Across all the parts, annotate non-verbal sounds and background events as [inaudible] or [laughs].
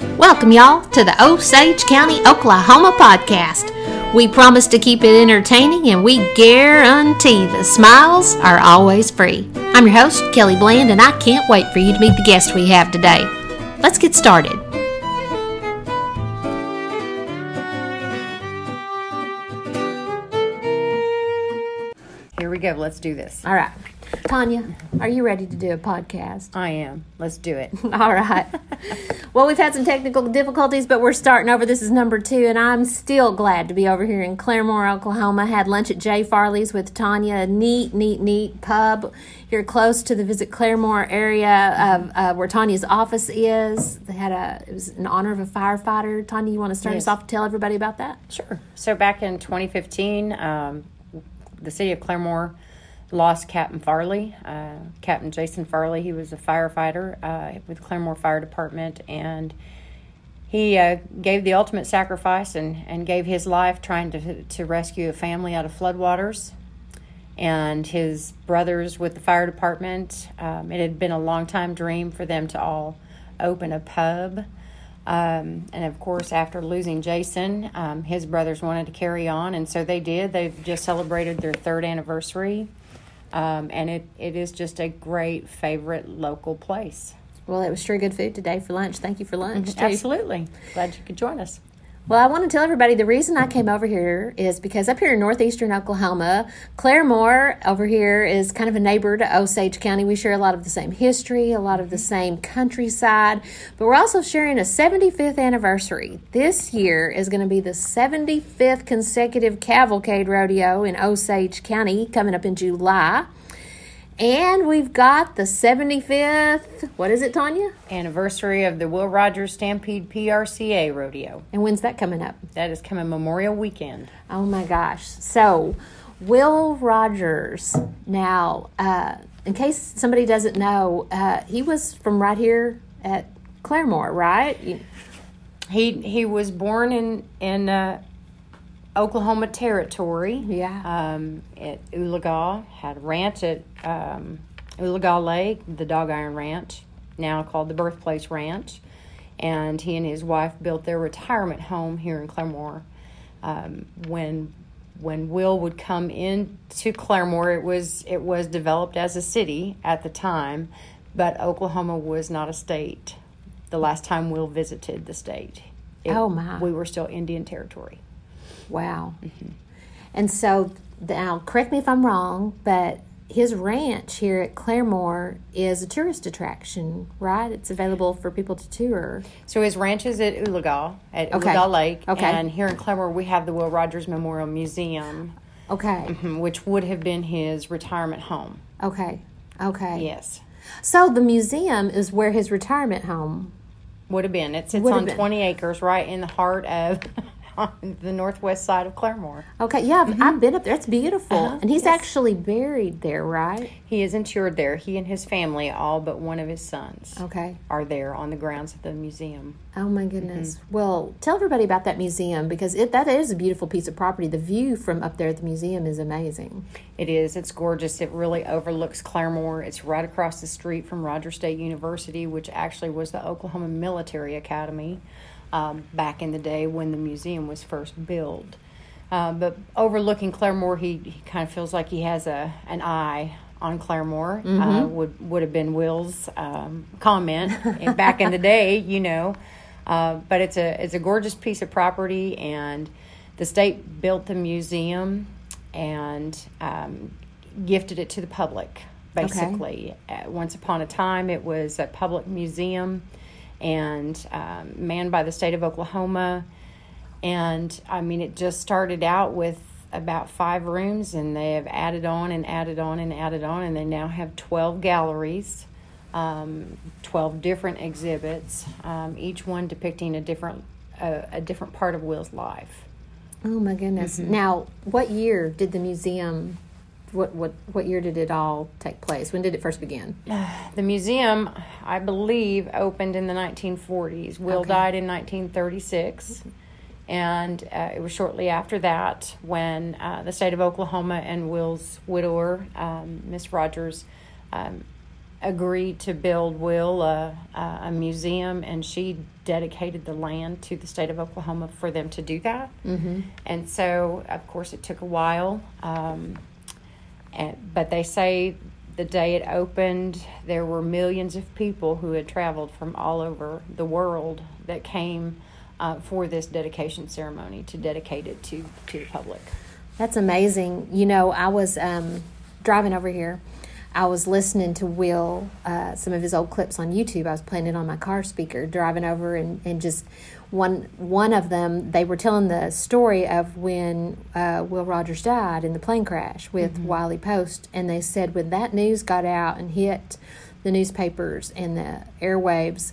Welcome, y'all, to the Osage County, Oklahoma podcast. We promise to keep it entertaining and we guarantee the smiles are always free. I'm your host, Kelly Bland, and I can't wait for you to meet the guest we have today. Let's get started. Go. Let's do this. All right. Tanya, are you ready to do a podcast? I am. Let's do it. [laughs] All right. Well, we've had some technical difficulties, but we're starting over. This is number two, and I'm still glad to be over here in Claremore, Oklahoma. Had lunch at Jay Farley's with Tanya. Neat, neat, neat pub here close to the Visit Claremore area of uh, where Tanya's office is. They had a. It was in honor of a firefighter. Tanya, you want to start Yes. us off? Tell everybody about that. Sure. So back in 2015, um, the city of Claremore lost Captain Farley, uh, Captain Jason Farley. He was a firefighter uh, with Claremore Fire Department, and he uh, gave the ultimate sacrifice and, and gave his life trying to, to rescue a family out of floodwaters. And his brothers with the fire department, um, it had been a long time dream for them to all open a pub. Um, and of course, after losing Jason, um, his brothers wanted to carry on, and so they did. They've just celebrated their third anniversary, um, and it, it is just a great favorite local place. Well, it was sure good food today for lunch. Thank you for lunch. too. Absolutely. Glad you could join us. Well, I want to tell everybody the reason I came over here is because up here in northeastern Oklahoma, Claremore over here is kind of a neighbor to Osage County. We share a lot of the same history, a lot of the same countryside, but we're also sharing a 75th anniversary. This year is going to be the 75th consecutive cavalcade rodeo in Osage County coming up in July. And we've got the 75th, what is it, Tanya? Anniversary of the Will Rogers Stampede PRCA Rodeo. And when's that coming up? That is coming Memorial Weekend. Oh my gosh. So, Will Rogers. Now, uh, in case somebody doesn't know, uh, he was from right here at Claremore, right? He he was born in in uh, Oklahoma Territory. Yeah. Um, at Oologah, had a ranch at um, Oologah Lake, the Dog Iron Ranch, now called the Birthplace Ranch, and he and his wife built their retirement home here in Claremore. Um, when when Will would come into Claremore, it was it was developed as a city at the time, but Oklahoma was not a state. The last time Will visited the state, It- Oh, my. we were still Indian Territory. Wow. And so, now, correct me if I'm wrong, but his ranch here at Claremore is a tourist attraction, right? It's available for people to tour. So his ranch is at Oologah, at Okay. Oologah Lake. Okay. And here in Claremore, we have the Will Rogers Memorial Museum, Okay. mhm, which would have been his retirement home. Okay. Okay. Yes. So, the museum is where his retirement home Would have been. It sits Would have on been. 20 acres right in the heart of on the northwest side of Claremore. Okay, yeah, I've, I've been up there. It's beautiful, Uh-huh, and he's yes. actually buried there, right? He is interred there. He and his family, all but one of his sons, Okay. are there on the grounds of the museum. Oh my goodness. Mm-hmm. Well, tell everybody about that museum because it that is a beautiful piece of property. The view from up there at the museum is amazing. It is. It's gorgeous. It really overlooks Claremore. It's right across the street from Rogers State University, which actually was the Oklahoma Military Academy um, back in the day when the museum was first built. Uh, but overlooking Claremore, he, he kind of feels like he has a an eye on Claremore. Uh, would would have been Will's um, comment back in the [laughs] day, you know. Uh, but it's a it's a gorgeous piece of property, and the state built the museum and um, gifted it to the public. Basically, uh, once upon a time, it was a public museum and um, manned by the state of Oklahoma. And I mean, it just started out with about five rooms, and they have added on and added on and added on, and they now have 12 galleries, um, 12 different exhibits, um, each one depicting a different, uh, a different part of Will's life. Oh my goodness. Mm-hmm. Now, what year did the museum what what what year did it all take place? When did it first begin? [sighs] The museum, I believe, opened in the 1940s. Will Okay. died in 1936. And uh, it was shortly after that when uh, the state of Oklahoma and Will's widower, um, Miss Rogers, um, agreed to build Will a, a museum, and she dedicated the land to the state of Oklahoma for them to do that. Mm-hmm. And so, of course, it took a while. Um, and, but they say the day it opened, there were millions of people who had traveled from all over the world that came uh, for this dedication ceremony to dedicate it to, to the public. That's amazing. You know, I was um, driving over here. I was listening to Will, uh, some of his old clips on YouTube. I was playing it on my car speaker, driving over, and, and just one one of them, they were telling the story of when uh, Will Rogers died in the plane crash with mm-hmm. Wiley Post, and they said when that news got out and hit the newspapers and the airwaves,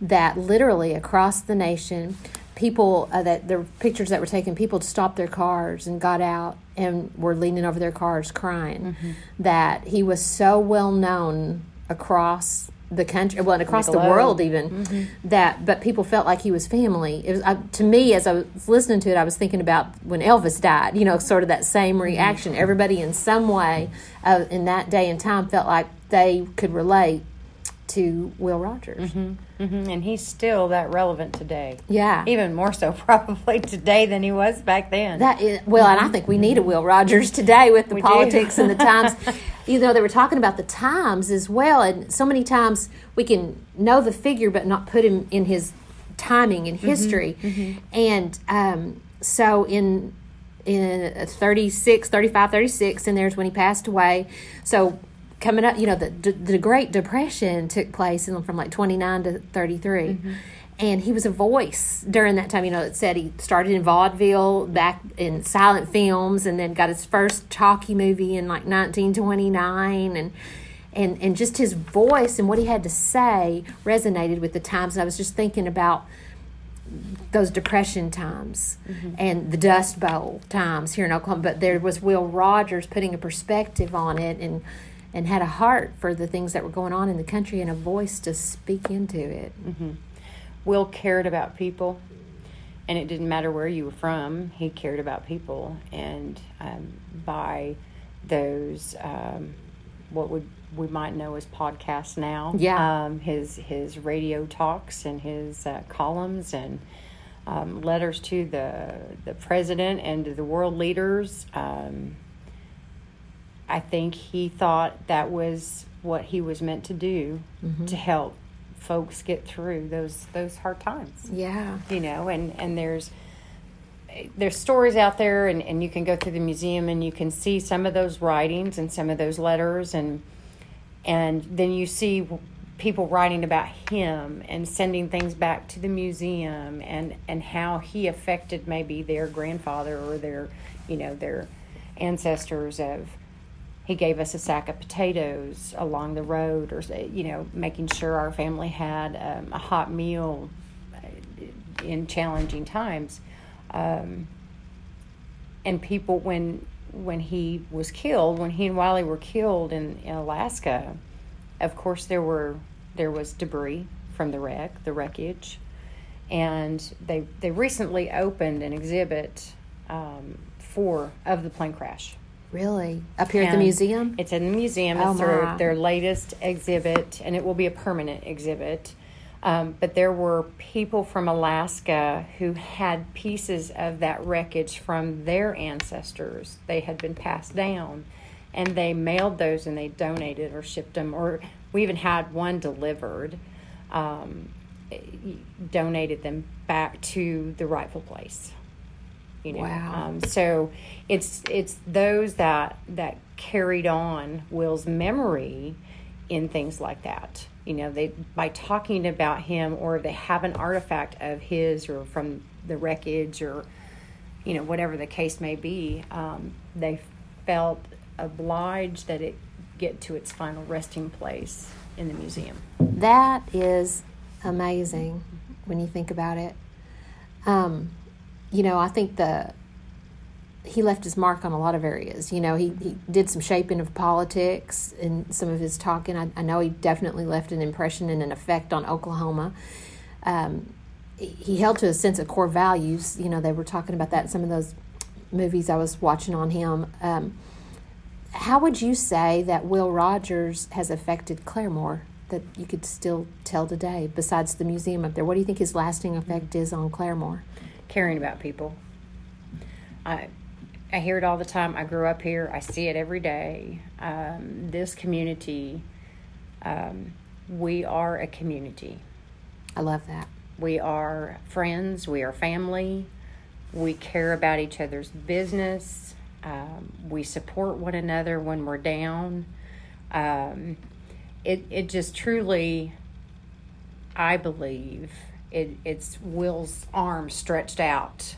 that literally across the nation, people uh, that the pictures that were taken, people stopped their cars and got out and were leaning over their cars crying. Mm-hmm. That he was so well known across the country, well, and across the, the world, even mm-hmm. that. But people felt like he was family. It was I, to me as I was listening to it. I was thinking about when Elvis died. You know, sort of that same mm-hmm. reaction. Mm-hmm. Everybody, in some way, uh, in that day and time, felt like they could relate to Will Rogers. Mm-hmm. Mm-hmm. And he's still that relevant today. Yeah. Even more so [laughs] probably today than he was back then. That is, well, and I think we need a Will Rogers today with the we politics and the [laughs] times. You know, they were talking about the times as well. And so many times we can know the figure but not put him in his timing and mm-hmm. history. Mm-hmm. And um, so in in 36, 35, 36, and there's when he passed away. So coming up, you know, the, the Great Depression took place in, from like 29 to 33. Mm-hmm. And he was a voice during that time. You know, it said he started in vaudeville, back in silent films, and then got his first talkie movie in like 1929. And and and just his voice and what he had to say resonated with the times. And I was just thinking about those depression times mm-hmm. and the Dust Bowl times here in Oklahoma. But there was Will Rogers putting a perspective on it and and had a heart for the things that were going on in the country and a voice to speak into it. Mm-hmm. Will cared about people, and it didn't matter where you were from. He cared about people, and um, by those, um, what would we might know as podcasts now. Yeah. Um, his his radio talks and his uh, columns and um, letters to the the president and to the world leaders. Um, I think he thought that was what he was meant to do mm-hmm. to help folks get through those those hard times. Yeah. You know, and and there's there's stories out there and, and you can go through the museum and you can see some of those writings and some of those letters and and then you see people writing about him and sending things back to the museum and and how he affected maybe their grandfather or their you know their ancestors of he gave us a sack of potatoes along the road, or you know, making sure our family had um, a hot meal uh, in challenging times. Um, and people, when when he was killed, when he and Wiley were killed in, in Alaska, of course there were there was debris from the wreck, the wreckage, and they they recently opened an exhibit um, for of the plane crash Really? Up here and at the museum? It's in the museum. Oh, it's their, their latest exhibit, and it will be a permanent exhibit. Um, but there were people from Alaska who had pieces of that wreckage from their ancestors. They had been passed down, and they mailed those and they donated or shipped them, or we even had one delivered, um, donated them back to the rightful place you know wow. um, so it's it's those that that carried on will's memory in things like that. You know they by talking about him or they have an artifact of his or from the wreckage or you know whatever the case may be um, they felt obliged that it get to its final resting place in the museum. That is amazing when you think about it. Um, you know, I think the he left his mark on a lot of areas. You know, he, he did some shaping of politics in some of his talking. I, I know he definitely left an impression and an effect on Oklahoma. Um, he held to a sense of core values. You know, they were talking about that in some of those movies I was watching on him. Um, how would you say that Will Rogers has affected Claremore that you could still tell today, besides the museum up there? What do you think his lasting effect is on Claremore? Caring about people. I, I hear it all the time. I grew up here. I see it every day. Um, this community, um, we are a community. I love that. We are friends. We are family. We care about each other's business. Um, we support one another when we're down. Um, it it just truly, I believe, it, it's Will's arm stretched out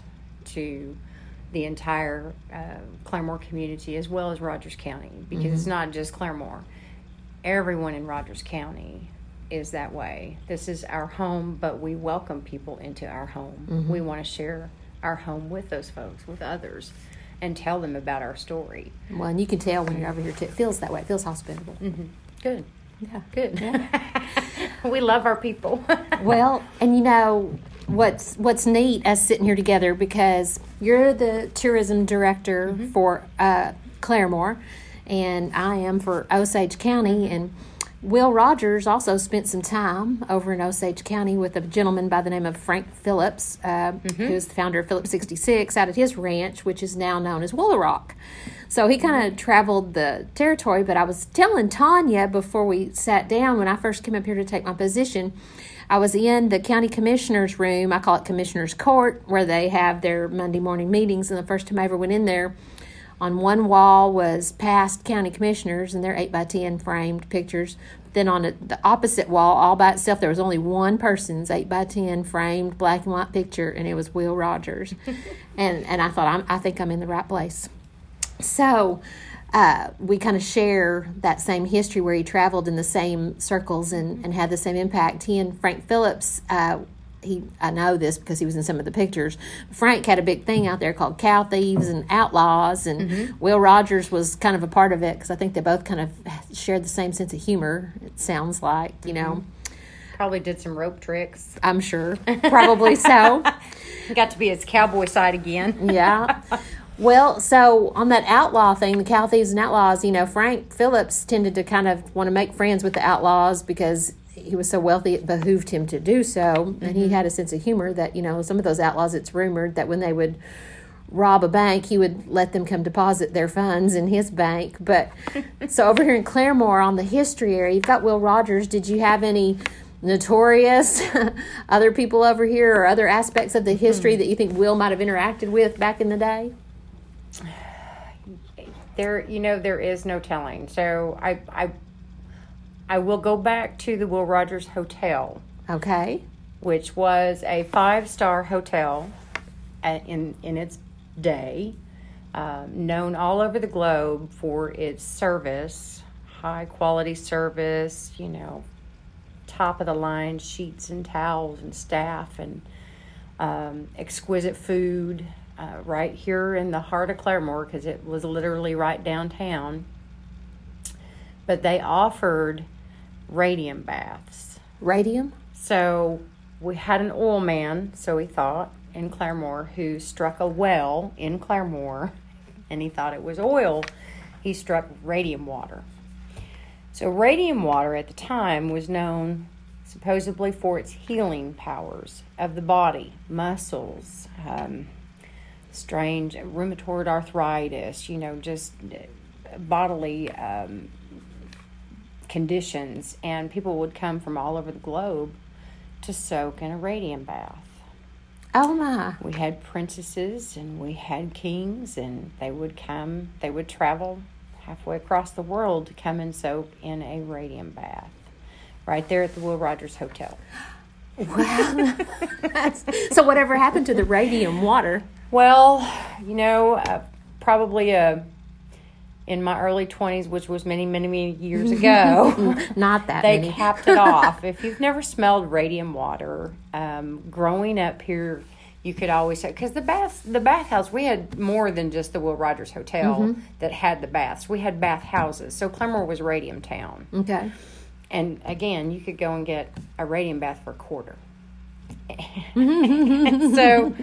to the entire uh, Claremore community as well as Rogers County because mm-hmm. it's not just Claremore. Everyone in Rogers County is that way. This is our home, but we welcome people into our home. Mm-hmm. We want to share our home with those folks, with others, and tell them about our story. Well, and you can tell when you're over here too. It feels that way. It feels hospitable. Mm-hmm. Good. Yeah. Good. Yeah. [laughs] [laughs] we love our people. [laughs] well, and you know what's what's neat us sitting here together because you're the tourism director mm-hmm. for uh, Claremore, and I am for Osage County and Will Rogers also spent some time over in Osage County with a gentleman by the name of Frank Phillips, uh, mm-hmm. who's the founder of Phillips 66 out at his ranch, which is now known as Woolaroc. So he kind of mm-hmm. traveled the territory, but I was telling Tanya before we sat down when I first came up here to take my position. I was in the county commissioner's room. I call it commissioner's court, where they have their Monday morning meetings. And the first time I ever went in there, on one wall was past county commissioners and their 8 by 10 framed pictures. Then on the opposite wall, all by itself, there was only one person's 8 by 10 framed black and white picture, and it was Will Rogers. [laughs] and, and I thought, I'm, I think I'm in the right place. So uh, we kind of share that same history where he traveled in the same circles and, and had the same impact. He and Frank Phillips uh, he I know this because he was in some of the pictures. Frank had a big thing out there called Cow Thieves and Outlaws, and mm-hmm. Will Rogers was kind of a part of it because I think they both kind of shared the same sense of humor. It sounds like you know. Mm-hmm. Probably did some rope tricks. I'm sure. [laughs] Probably so. Got to be his cowboy side again. yeah. Well, so on that outlaw thing, the cow thieves and outlaws, you know, Frank Phillips tended to kind of want to make friends with the outlaws because he was so wealthy it behooved him to do so mm-hmm. and he mm-hmm. had a sense of humor that you know some of those outlaws it's rumored that when they would rob a bank he would let them come deposit their funds in his bank but [laughs] so over here in claremore on the history area you've got will rogers did you have any notorious [laughs] other people over here or other aspects of the history mm-hmm. that you think will might have interacted with back in the day [sighs] there you know there is no telling so i i I will go back to the Will Rogers Hotel. Okay. Which was a five star hotel in, in its day, um, known all over the globe for its service, high quality service, you know, top of the line sheets and towels and staff and um, exquisite food uh, right here in the heart of Claremore because it was literally right downtown. But they offered radium baths. Radium? So we had an oil man, so he thought, in Claremore, who struck a well in Claremore, [laughs] and he thought it was oil. He struck radium water. So, radium water at the time was known supposedly for its healing powers of the body, muscles, um, strange rheumatoid arthritis, you know, just bodily um, conditions, and people would come from all over the globe to soak in a radium bath. Oh my. We had princesses and we had kings, and they would come, they would travel halfway across the world to come and soak in a radium bath right there at the Will Rogers Hotel. Wow. so, whatever happened to the radium water? Well, you know, uh, probably a in my early 20s, which was many, many, many years [laughs] ago. Not that They capped it [laughs] off. If you've never smelled radium water, um, growing up here, you could always say because the bath the bathhouse we had more than just the Will Rogers Hotel mm-hmm. that had the baths. We had bath houses. So Claremore was Radium Town. Okay. And again, you could go and get a radium bath for a quarter. [laughs] so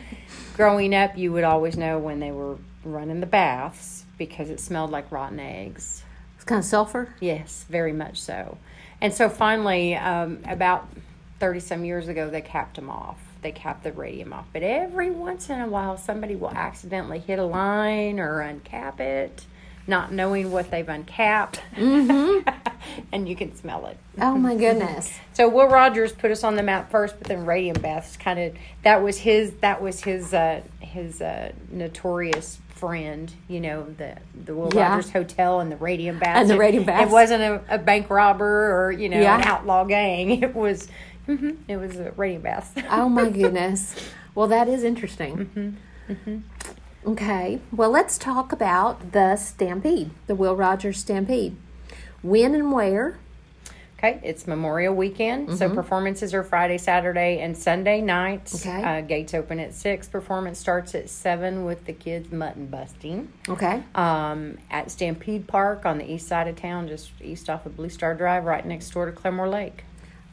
growing up, you would always know when they were running the baths because it smelled like rotten eggs. It's kind of sulfur. Yes, very much so. And so finally, um, about 30 some years ago, they capped them off. They capped the radium off. But every once in a while, somebody will accidentally hit a line or uncap it, not knowing what they've uncapped. Mm-hmm. [laughs] and you can smell it. Oh my goodness. [laughs] So Will Rogers put us on the map first, but then radium baths kind of that was his that was his uh, his uh, notorious friend, you know, the the Will Yeah. Rogers Hotel and the radium baths. And the It- radium baths. It wasn't a, a bank robber or you know Yeah. an outlaw gang. [laughs] It was mhm, it was a radium baths. Oh my goodness. Well, that is interesting. Okay. Well, let's talk about the Stampede, the Will Rogers Stampede. When and where? Okay, it's Memorial Weekend, so performances are Friday, Saturday, and Sunday nights. Okay. Uh, gates open at six. Performance starts at seven with the kids mutton busting. Okay. um, at Stampede Park on the east side of town, just east off of Blue Star Drive, right next door to Claremore Lake.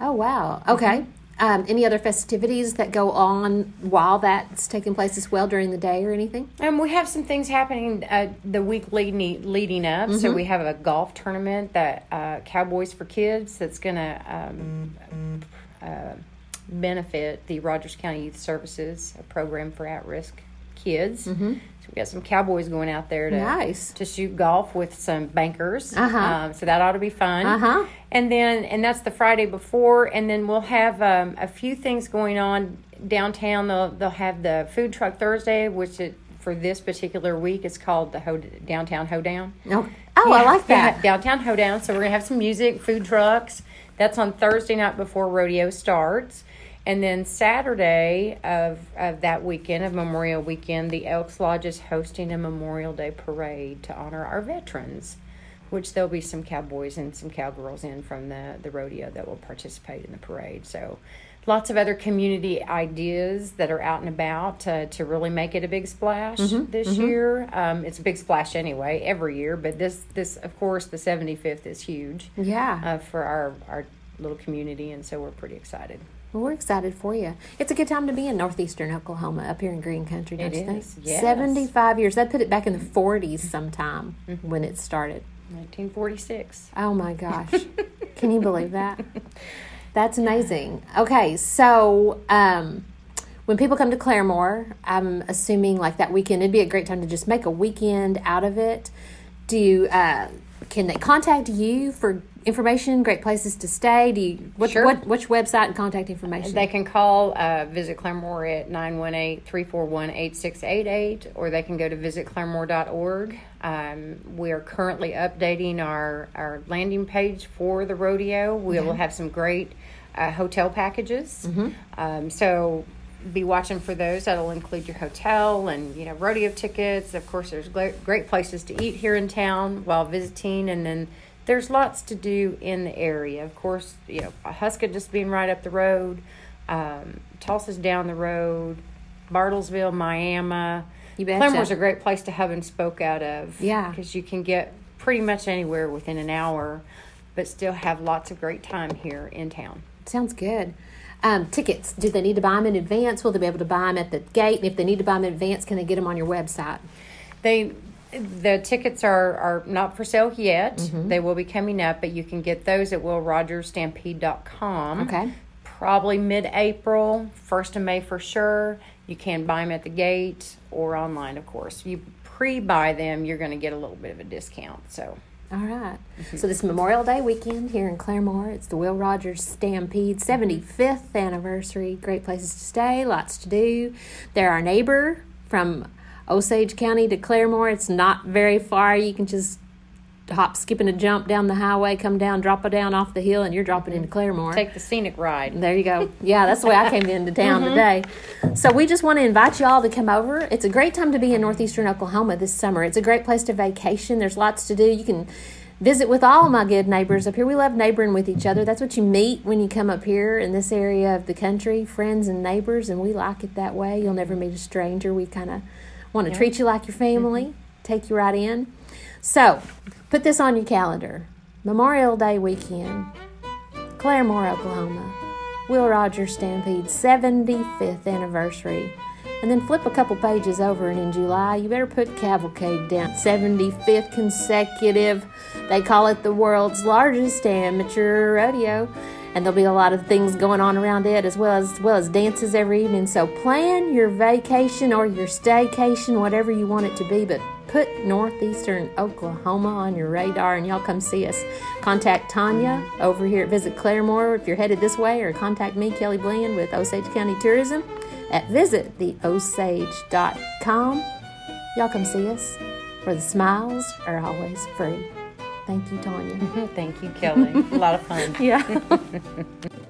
Oh, wow. Okay. Um, any other festivities that go on while that's taking place as well during the day or anything? And we have some things happening uh, the week leading leading up. So we have a golf tournament that uh, Cowboys for Kids that's going to um, uh, benefit the Rogers County Youth Services, a program for at risk kids. Mm-hmm. So we got some Cowboys going out there to Nice. to shoot golf with some bankers. Uh-huh. Um, so that ought to be fun. Uh-huh. And then, and that's the Friday before, and then we'll have um, a few things going on downtown. They'll they'll have the food truck Thursday, which it, for this particular week is called the Ho- downtown hoedown. Oh, oh I like that. yeah, [laughs] downtown hoedown. So we're gonna have some music, food trucks. That's on Thursday night before rodeo starts. And then Saturday of, of that weekend, of Memorial Weekend, the Elks Lodge is hosting a Memorial Day parade to honor our veterans, which there'll be some cowboys and some cowgirls in from the, the rodeo that will participate in the parade. So lots of other community ideas that are out and about to, to really make it a big splash this year. Um, it's a big splash anyway every year, but this this of course the 75th is huge Yeah. uh, for our our little community, and so we're pretty excited. Well, we're excited for you. It's a good time to be in northeastern Oklahoma, up here in Green Country, don't It you think? yes. 75 years. That put it back in the 40s sometime when it started. 1946. Oh my gosh. [laughs] Can you believe that? That's amazing. Okay, so um, when people come to Claremore, I'm assuming like that weekend, it'd be a great time to just make a weekend out of it. Do you, uh, can they contact you for information, great places to stay? Do you, what, Sure. what, which website and contact information? They can call, uh, visit Claremore at 918 341 8688, or they can go to visitclaremore.org. Um, we are currently updating our, our landing page for the rodeo. We will have some great uh, hotel packages. Um, so be watching for those. That'll include your hotel and you know rodeo tickets. Of course, there's great, great places to eat here in town while visiting, and then there's lots to do in the area. Of course, you know Huska just being right up the road, um, Tulsa's down the road, Bartlesville, Miami. You betcha. Claremore's a great place to hub and spoke out of. Yeah. because you can get pretty much anywhere within an hour, but still have lots of great time here in town. Sounds good. Um, tickets, do they need to buy them in advance? Will they be able to buy them at the gate? And if they need to buy them in advance, can they get them on your website? They the tickets are, are not for sale yet. Mm-hmm. They will be coming up, but you can get those at willrogersstampede.com. Okay. Probably mid April, 1st of May for sure. You can buy them at the gate or online, of course. You pre buy them, you're going to get a little bit of a discount. So, All right. Mm-hmm. So this Memorial Day weekend here in Claremore, it's the Will Rogers Stampede 75th anniversary. Great places to stay, lots to do. They're our neighbor from Osage County to Claremore. It's not very far. You can just hop, skip, and a jump down the highway, come down, drop it down off the hill, and you're dropping into Claremore. take the scenic ride. There you go. Yeah, that's the way I came [laughs] into town mm-hmm. today. So we just want to invite you all to come over. It's a great time to be in northeastern Oklahoma this summer. It's a great place to vacation. There's lots to do. You can visit with all my good neighbors up here. We love neighboring with each other. That's what you meet when you come up here in this area of the country, friends and neighbors, and we like it that way. You'll never meet a stranger. We kind of want to treat you like your family, mm-hmm. take you right in. So, put this on your calendar. Memorial Day weekend. Claremore, Oklahoma. Will Rogers Stampede 75th anniversary. And then flip a couple pages over, and in July, you better put Cavalcade down. 75th consecutive. They call it the world's largest amateur rodeo. And there'll be a lot of things going on around it as well as, as well as dances every evening. So plan your vacation or your staycation, whatever you want it to be, but put northeastern Oklahoma on your radar and y'all come see us. Contact Tanya over here at Visit Claremore if you're headed this way, or contact me, Kelly Bland, with Osage County Tourism at visittheosage.com. Y'all come see us, where the smiles are always free. Thank you, Tanya. [laughs] Thank you, Kelly. a lot of fun. [laughs] Yeah. [laughs]